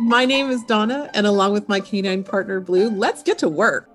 My name is Donna, and along with my canine partner Blue, let's get to work.